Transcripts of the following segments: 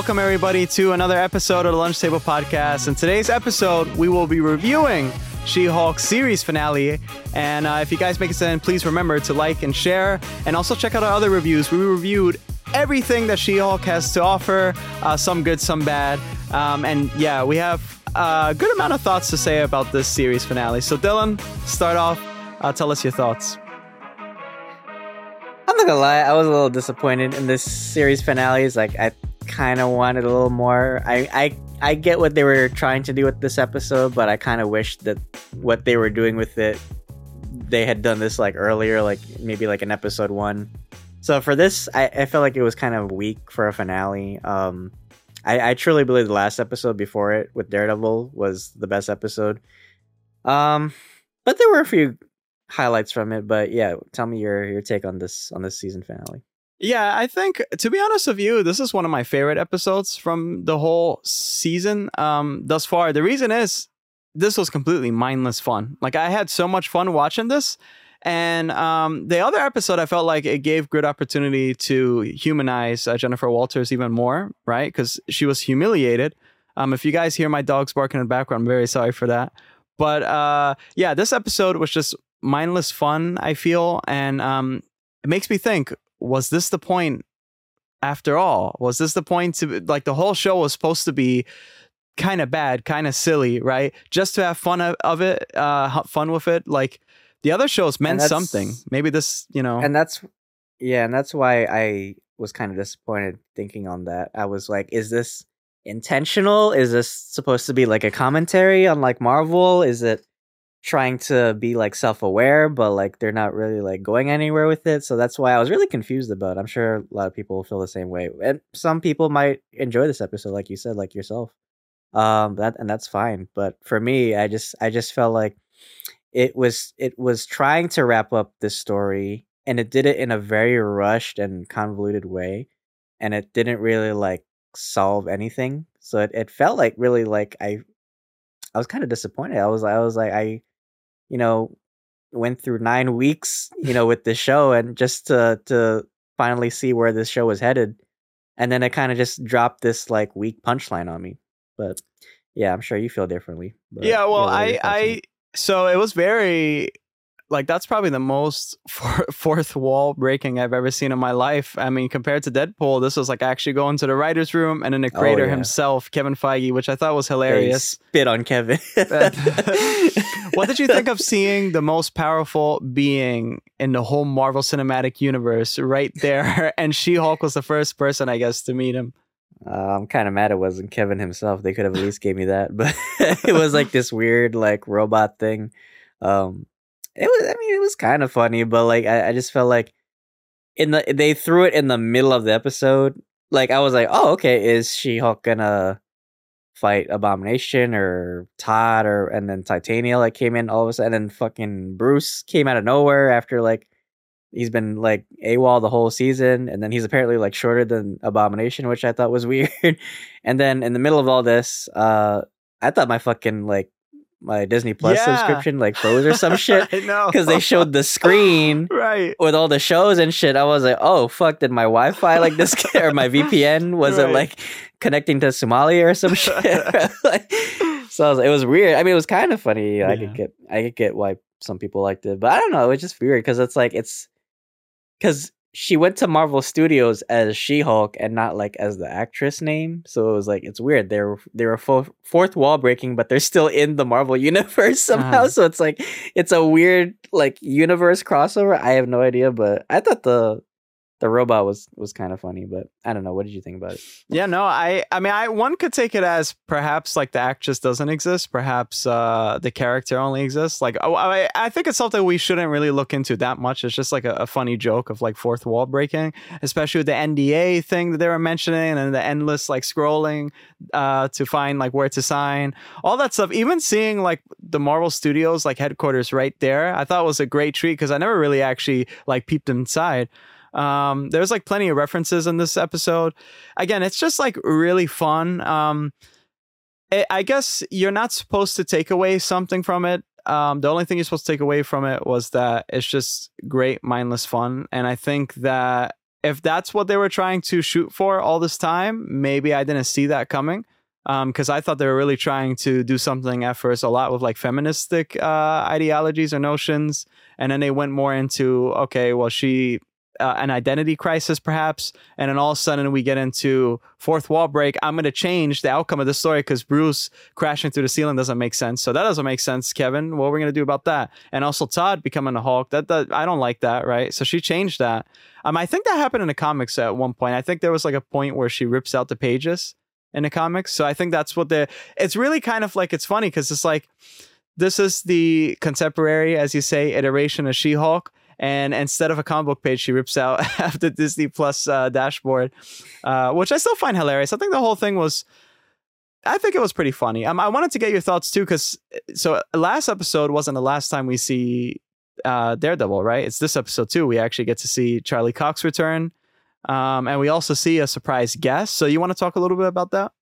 Welcome, everybody, to another episode of the Lunch Table Podcast. In today's episode, we will be reviewing She Hulk series finale. And uh, if you guys make it in, please remember to like and share. And also check out our other reviews. We reviewed everything that She Hulk has to offer uh, some good, some bad. Um, and yeah, we have a good amount of thoughts to say about this series finale. So, Dylan, start off. Uh, tell us your thoughts. I'm not gonna lie, I was a little disappointed in this series finales. Like, I kind of wanted a little more. I, I, I get what they were trying to do with this episode, but I kind of wish that what they were doing with it, they had done this like earlier, like maybe like an episode one. So for this, I, I felt like it was kind of weak for a finale. Um, I, I truly believe the last episode before it with Daredevil was the best episode. Um, but there were a few highlights from it. But yeah, tell me your your take on this on this season finale. Yeah, I think to be honest with you, this is one of my favorite episodes from the whole season um thus far. The reason is this was completely mindless fun. Like I had so much fun watching this. And um, the other episode, I felt like it gave good opportunity to humanize uh, Jennifer Walters even more, right? Because she was humiliated. Um, if you guys hear my dogs barking in the background, I'm very sorry for that. But uh, yeah, this episode was just mindless fun. I feel, and um, it makes me think: Was this the point? After all, was this the point to like the whole show was supposed to be kind of bad, kind of silly, right? Just to have fun of, of it, uh, fun with it. Like the other shows meant something. Maybe this, you know, and that's yeah, and that's why I was kind of disappointed thinking on that. I was like, is this intentional? Is this supposed to be like a commentary on like Marvel? Is it trying to be like self-aware but like they're not really like going anywhere with it so that's why i was really confused about it. i'm sure a lot of people feel the same way and some people might enjoy this episode like you said like yourself um that and that's fine but for me i just i just felt like it was it was trying to wrap up this story and it did it in a very rushed and convoluted way and it didn't really like solve anything so it, it felt like really like i i was kind of disappointed i was i was like i you know, went through nine weeks, you know, with the show and just to to finally see where this show was headed. And then it kind of just dropped this like weak punchline on me. But yeah, I'm sure you feel differently. But, yeah, well, I I so it was very like that's probably the most for- fourth wall breaking I've ever seen in my life. I mean, compared to Deadpool, this was like actually going to the writer's room and then the creator oh, yeah. himself, Kevin Feige, which I thought was hilarious. They spit on Kevin. what did you think of seeing the most powerful being in the whole Marvel Cinematic Universe right there? And She Hulk was the first person, I guess, to meet him. Uh, I'm kind of mad it wasn't Kevin himself. They could have at least gave me that, but it was like this weird like robot thing. Um, it was I mean it was kind of funny, but like I, I just felt like in the they threw it in the middle of the episode. Like I was like, oh okay, is She Hulk gonna fight Abomination or Todd or and then Titania like came in all of a sudden and then fucking Bruce came out of nowhere after like he's been like AWOL the whole season and then he's apparently like shorter than Abomination, which I thought was weird. and then in the middle of all this, uh I thought my fucking like my Disney Plus yeah. subscription like froze or some shit. I know because they showed the screen right with all the shows and shit. I was like, oh fuck, did my Wi-Fi like this or my VPN was right. it like connecting to Somalia or some shit? like, so was, it was weird. I mean, it was kind of funny. Yeah. I could get I could get why some people liked it, but I don't know. It was just weird because it's like it's because she went to Marvel Studios as She Hulk and not like as the actress name. So it was like it's weird. They're they're fo- fourth wall breaking, but they're still in the Marvel universe somehow. Uh-huh. So it's like it's a weird like universe crossover. I have no idea, but I thought the the robot was was kind of funny, but I don't know. What did you think about it? Yeah, no, I I mean, I one could take it as perhaps like the actress doesn't exist, perhaps uh, the character only exists. Like, oh, I I think it's something we shouldn't really look into that much. It's just like a, a funny joke of like fourth wall breaking, especially with the NDA thing that they were mentioning and the endless like scrolling uh, to find like where to sign, all that stuff. Even seeing like the Marvel Studios like headquarters right there, I thought was a great treat because I never really actually like peeped inside. Um, there's like plenty of references in this episode. Again, it's just like really fun. Um, it, I guess you're not supposed to take away something from it. Um, the only thing you're supposed to take away from it was that it's just great mindless fun, and I think that if that's what they were trying to shoot for all this time, maybe I didn't see that coming. Because I thought they were really trying to do something at first a lot with like feministic uh, ideologies or notions, and then they went more into okay, well she uh, an identity crisis, perhaps, and then all of a sudden we get into fourth wall break. I'm going to change the outcome of the story because Bruce crashing through the ceiling doesn't make sense. So that doesn't make sense, Kevin. What are we going to do about that? And also Todd becoming a Hulk. That, that I don't like that, right? So she changed that. Um, I think that happened in the comics at one point. I think there was like a point where she rips out the pages in the comics. So I think that's what the. It's really kind of like it's funny because it's like this is the contemporary, as you say, iteration of She Hulk and instead of a comic book page, she rips out the Disney Plus uh, dashboard, uh, which I still find hilarious. I think the whole thing was. I think it was pretty funny. Um, I wanted to get your thoughts too, because so last episode wasn't the last time we see uh, Daredevil, right? It's this episode too. We actually get to see Charlie Cox return, um, and we also see a surprise guest. So you want to talk a little bit about that?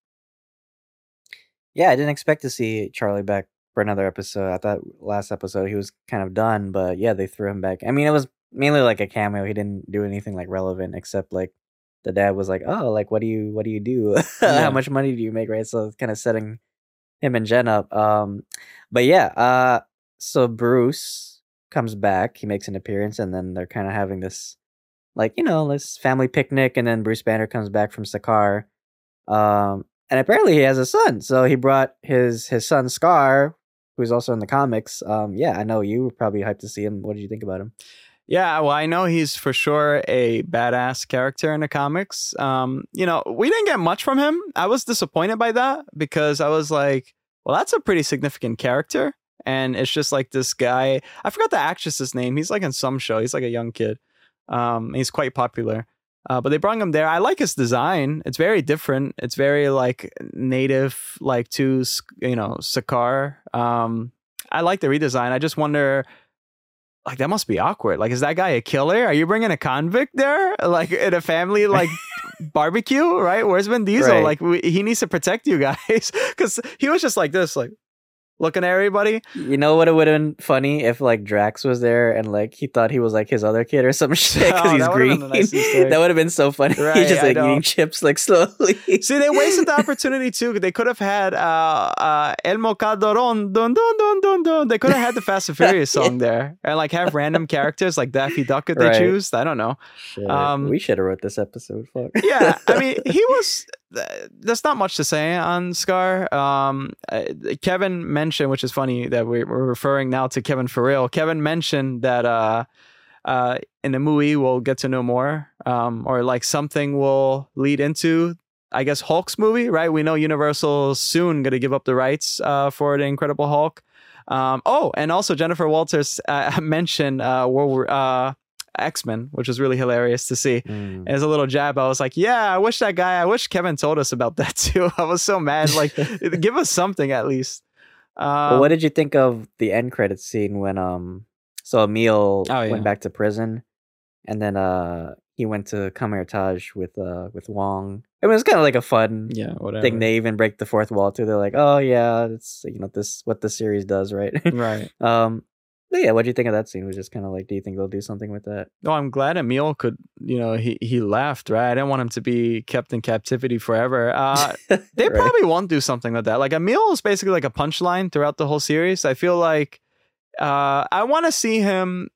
Yeah, I didn't expect to see Charlie back for another episode. I thought last episode he was kind of done, but yeah, they threw him back. I mean, it was mainly like a cameo. He didn't do anything like relevant except like the dad was like, "Oh, like what do you what do you do? Yeah. How much money do you make?" Right, so kind of setting him and Jen up. Um, but yeah, uh, so Bruce comes back. He makes an appearance, and then they're kind of having this like you know this family picnic, and then Bruce Banner comes back from Sakaar. Um, and apparently he has a son, so he brought his his son Skaar who's also in the comics. Um, yeah, I know you were probably hyped to see him. What did you think about him? Yeah, well, I know he's for sure a badass character in the comics. Um, you know, we didn't get much from him. I was disappointed by that because I was like, well, that's a pretty significant character. And it's just like this guy. I forgot the actress's name. He's like in some show. He's like a young kid. Um, he's quite popular. Uh, but they brought him there. I like his design. It's very different. It's very like native, like to you know Sakaar. Um, I like the redesign. I just wonder, like that must be awkward. Like, is that guy a killer? Are you bringing a convict there, like in a family like barbecue? Right? Where's Vin Diesel? Right. Like we, he needs to protect you guys because he was just like this, like looking at everybody. You know what? It would have been funny if like Drax was there and like he thought he was like his other kid or some shit because oh, he's green. That would have been so funny. Right, he's just like eating chips like slowly. See, they wasted the opportunity too. They could have had uh, uh, Elmo Calderon, dun dun dun dun dun. They could have had the Fast and Furious song there and like have random characters like Daffy Duck if they right. choose. I don't know. Um, we should have wrote this episode. Fuck. yeah, I mean, he was there's not much to say on Skaar. Um, uh, Kevin mentioned, which is funny that we're, referring now to Kevin for real. Kevin mentioned that uh, uh, in the movie we'll get to know more, um, or like something will lead into, I guess, Hulk's movie, right? We know Universal soon going to give up the rights uh, for the Incredible Hulk. Um, oh, and also Jennifer Walters uh, mentioned uh, World War, X Men, which was really hilarious to see. Mm. As a little jab, I was like, "Yeah, I wish that guy. I wish Kevin told us about that too." I was so mad. Like, give us something at least. Um, well, what did you think of the end credits scene when um, so Emil oh, yeah. went back to prison, and then uh, he went to Kamar-Taj with uh with Wong. I mean, it's kind of like a fun yeah whatever. thing. They even break the fourth wall too. They're like, "Oh yeah, it's you know this what the series does, right?" Right. um, but yeah, what do you think of that scene? Was just kind of like, do you think they'll do something with that? No, I'm glad Emil could, you know, he he left, right? I didn't want him to be kept in captivity forever. Uh, they right. probably won't do something with that. Like Emil is basically like a punchline throughout the whole series. I feel like uh, I want to see him.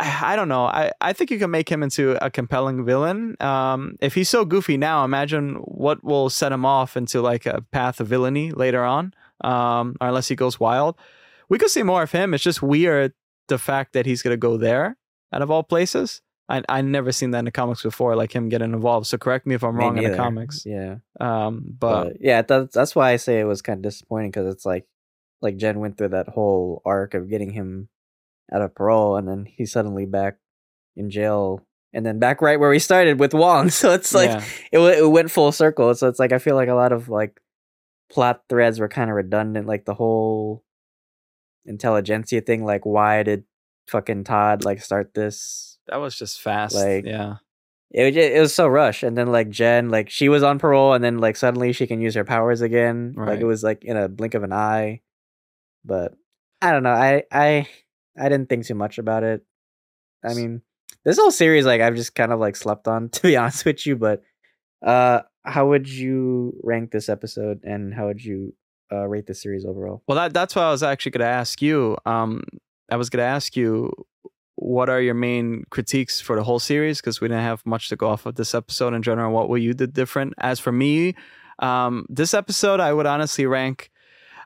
I don't know. I, I think you can make him into a compelling villain. Um, if he's so goofy now, imagine what will set him off into like a path of villainy later on. Um, or unless he goes wild we could see more of him. It's just weird the fact that he's gonna go there out of all places. I I never seen that in the comics before, like him getting involved. So correct me if I'm me wrong neither. in the comics. Yeah. Um. But, but yeah, that's that's why I say it was kind of disappointing because it's like like Jen went through that whole arc of getting him out of parole, and then he's suddenly back in jail, and then back right where we started with Wong. So it's like yeah. it it went full circle. So it's like I feel like a lot of like plot threads were kind of redundant. Like the whole Intelligencia thing. Like, why did fucking Todd like start this? That was just fast. Like, yeah. It was, just, it was so rushed, and then like Jen, like she was on parole, and then like suddenly she can use her powers again. Right. Like it was like in a blink of an eye. But I don't know. I I I didn't think too much about it. I mean, this whole series, like I've just kind of like slept on, to be honest with you. But uh, how would you rank this episode, and how would you uh, rate the series overall? Well, that that's what I was actually going to ask you. Um, I was going to ask you what are your main critiques for the whole series because we didn't have much to go off of this episode in general. What will you did different? As for me, um, this episode I would honestly rank.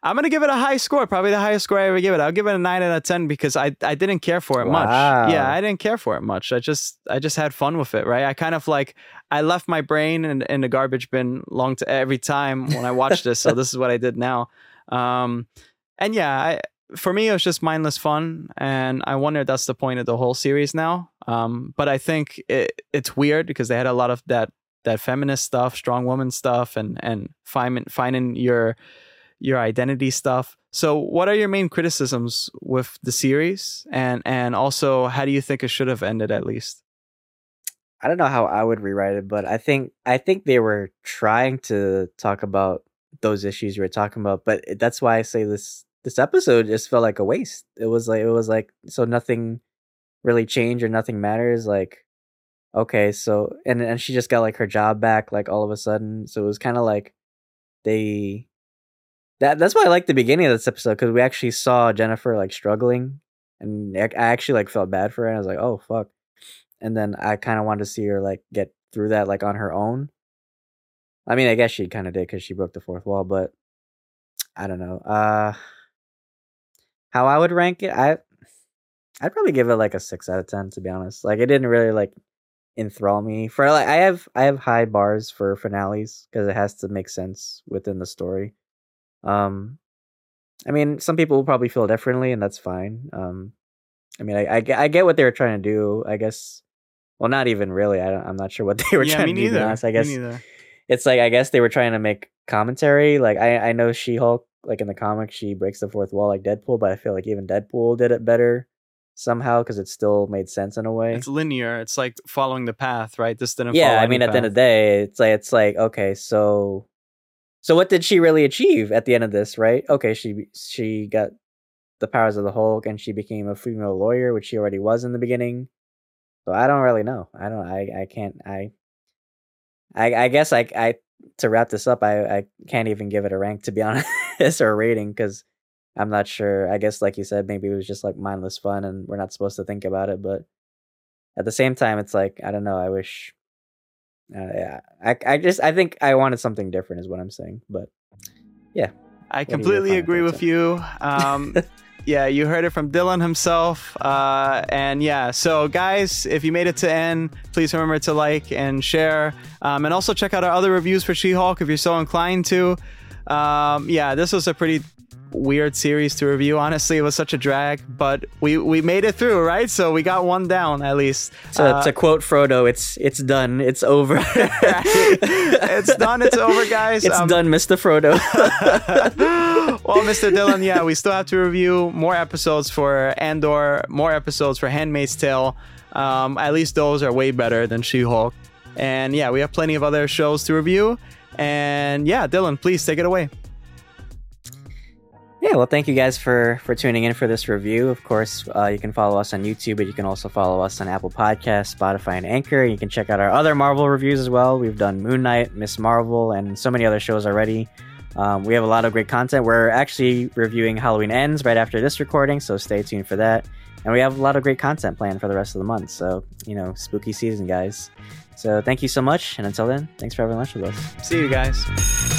I'm gonna give it a high score, probably the highest score I ever give it. I'll give it a nine out of ten because I I didn't care for it Wow. much. Yeah, I didn't care for it much. I just I just had fun with it, right? I kind of like I left my brain in, in the garbage bin long to every time when I watched this. So this is what I did now. Um, and yeah, I, for me it was just mindless fun, and I wonder if that's the point of the whole series now. Um, but I think it, it's weird because they had a lot of that that feminist stuff, strong woman stuff, and and finding finding your your identity stuff. So, what are your main criticisms with the series, and and also how do you think it should have ended at least? I don't know how I would rewrite it, but I think I think they were trying to talk about those issues you were talking about. But that's why I say this this episode just felt like a waste. It was like it was like so nothing really changed or nothing matters. Like okay, so and and she just got like her job back like all of a sudden. So it was kind of like they that that's why I like the beginning of this episode because we actually saw Jennifer like struggling, and I actually like felt bad for her. And I was like, oh fuck and then I kind of wanted to see her like get through that like on her own. I mean, I guess she kind of did because she broke the fourth wall, but I don't know. Uh How I would rank it, I I'd probably give it like a six out of ten to be honest. Like it didn't really like enthrall me for like I have I have high bars for finales because it has to make sense within the story. Um, I mean, some people will probably feel differently, and that's fine. Um, I mean, I, I, get- I get what they were trying to do. I guess, well, not even really. I don't, I'm not sure what they were yeah, trying to do. to be neither. honest. I Me guess neither. it's like I guess they were trying to make commentary. Like I, I know She Hulk, like in the comic, she breaks the fourth wall like Deadpool, but I feel like even Deadpool did it better somehow because it still made sense in a way. It's linear. It's like following the path, right? This didn't. yeah, I mean, at the end of the day, it's like it's like okay, so so what did she really achieve at the end of this? Right? Okay, she she got the powers of the Hulk, and she became a female lawyer, which she already was in the beginning. So I don't really know. I don't. I I can't. I. I I guess I I to wrap this up, I I can't even give it a rank to be honest or a rating because I'm not sure. I guess like you said, maybe it was just like mindless fun, and we're not supposed to think about it, but at the same time it's like i don't know i wish uh, yeah I, I just i think i wanted something different is what i'm saying but yeah, I What completely agree with you. Um, yeah, you heard it from Dylan himself. Uh, and yeah, so guys, if you made it to end, please remember to like and share. Um, and also check out our other reviews for She Hulk if you're so inclined to. Um, yeah, this was a pretty weird series to review. Honestly, it was such a drag, but we, we made it through, right? So we got one down at least. to, Uh, to quote frodo it's it's done it's over it's done. It's over, guys. it's Um, done mr frodo well, Mr. Dylan, yeah, we still have to review more episodes for Andor, more episodes for Handmaid's Tale. Um, at least those are way better than She-Hulk. And yeah, we have plenty of other shows to review. And yeah, Dylan, please take it away. Well thank you guys for for tuning in for this review. Of course uh, you can follow us on youtube but you can also follow us on apple Podcasts, spotify and anchor. You can check out our other marvel reviews as well. We've done moon knight miss marvel and so many other shows already. Um, we have a lot of great content. We're actually reviewing halloween ends right after this recording so stay tuned for that. And we have a lot of great content planned for the rest of the month so you know spooky season guys. So thank you so much and until then thanks for having lunch with us. See you guys.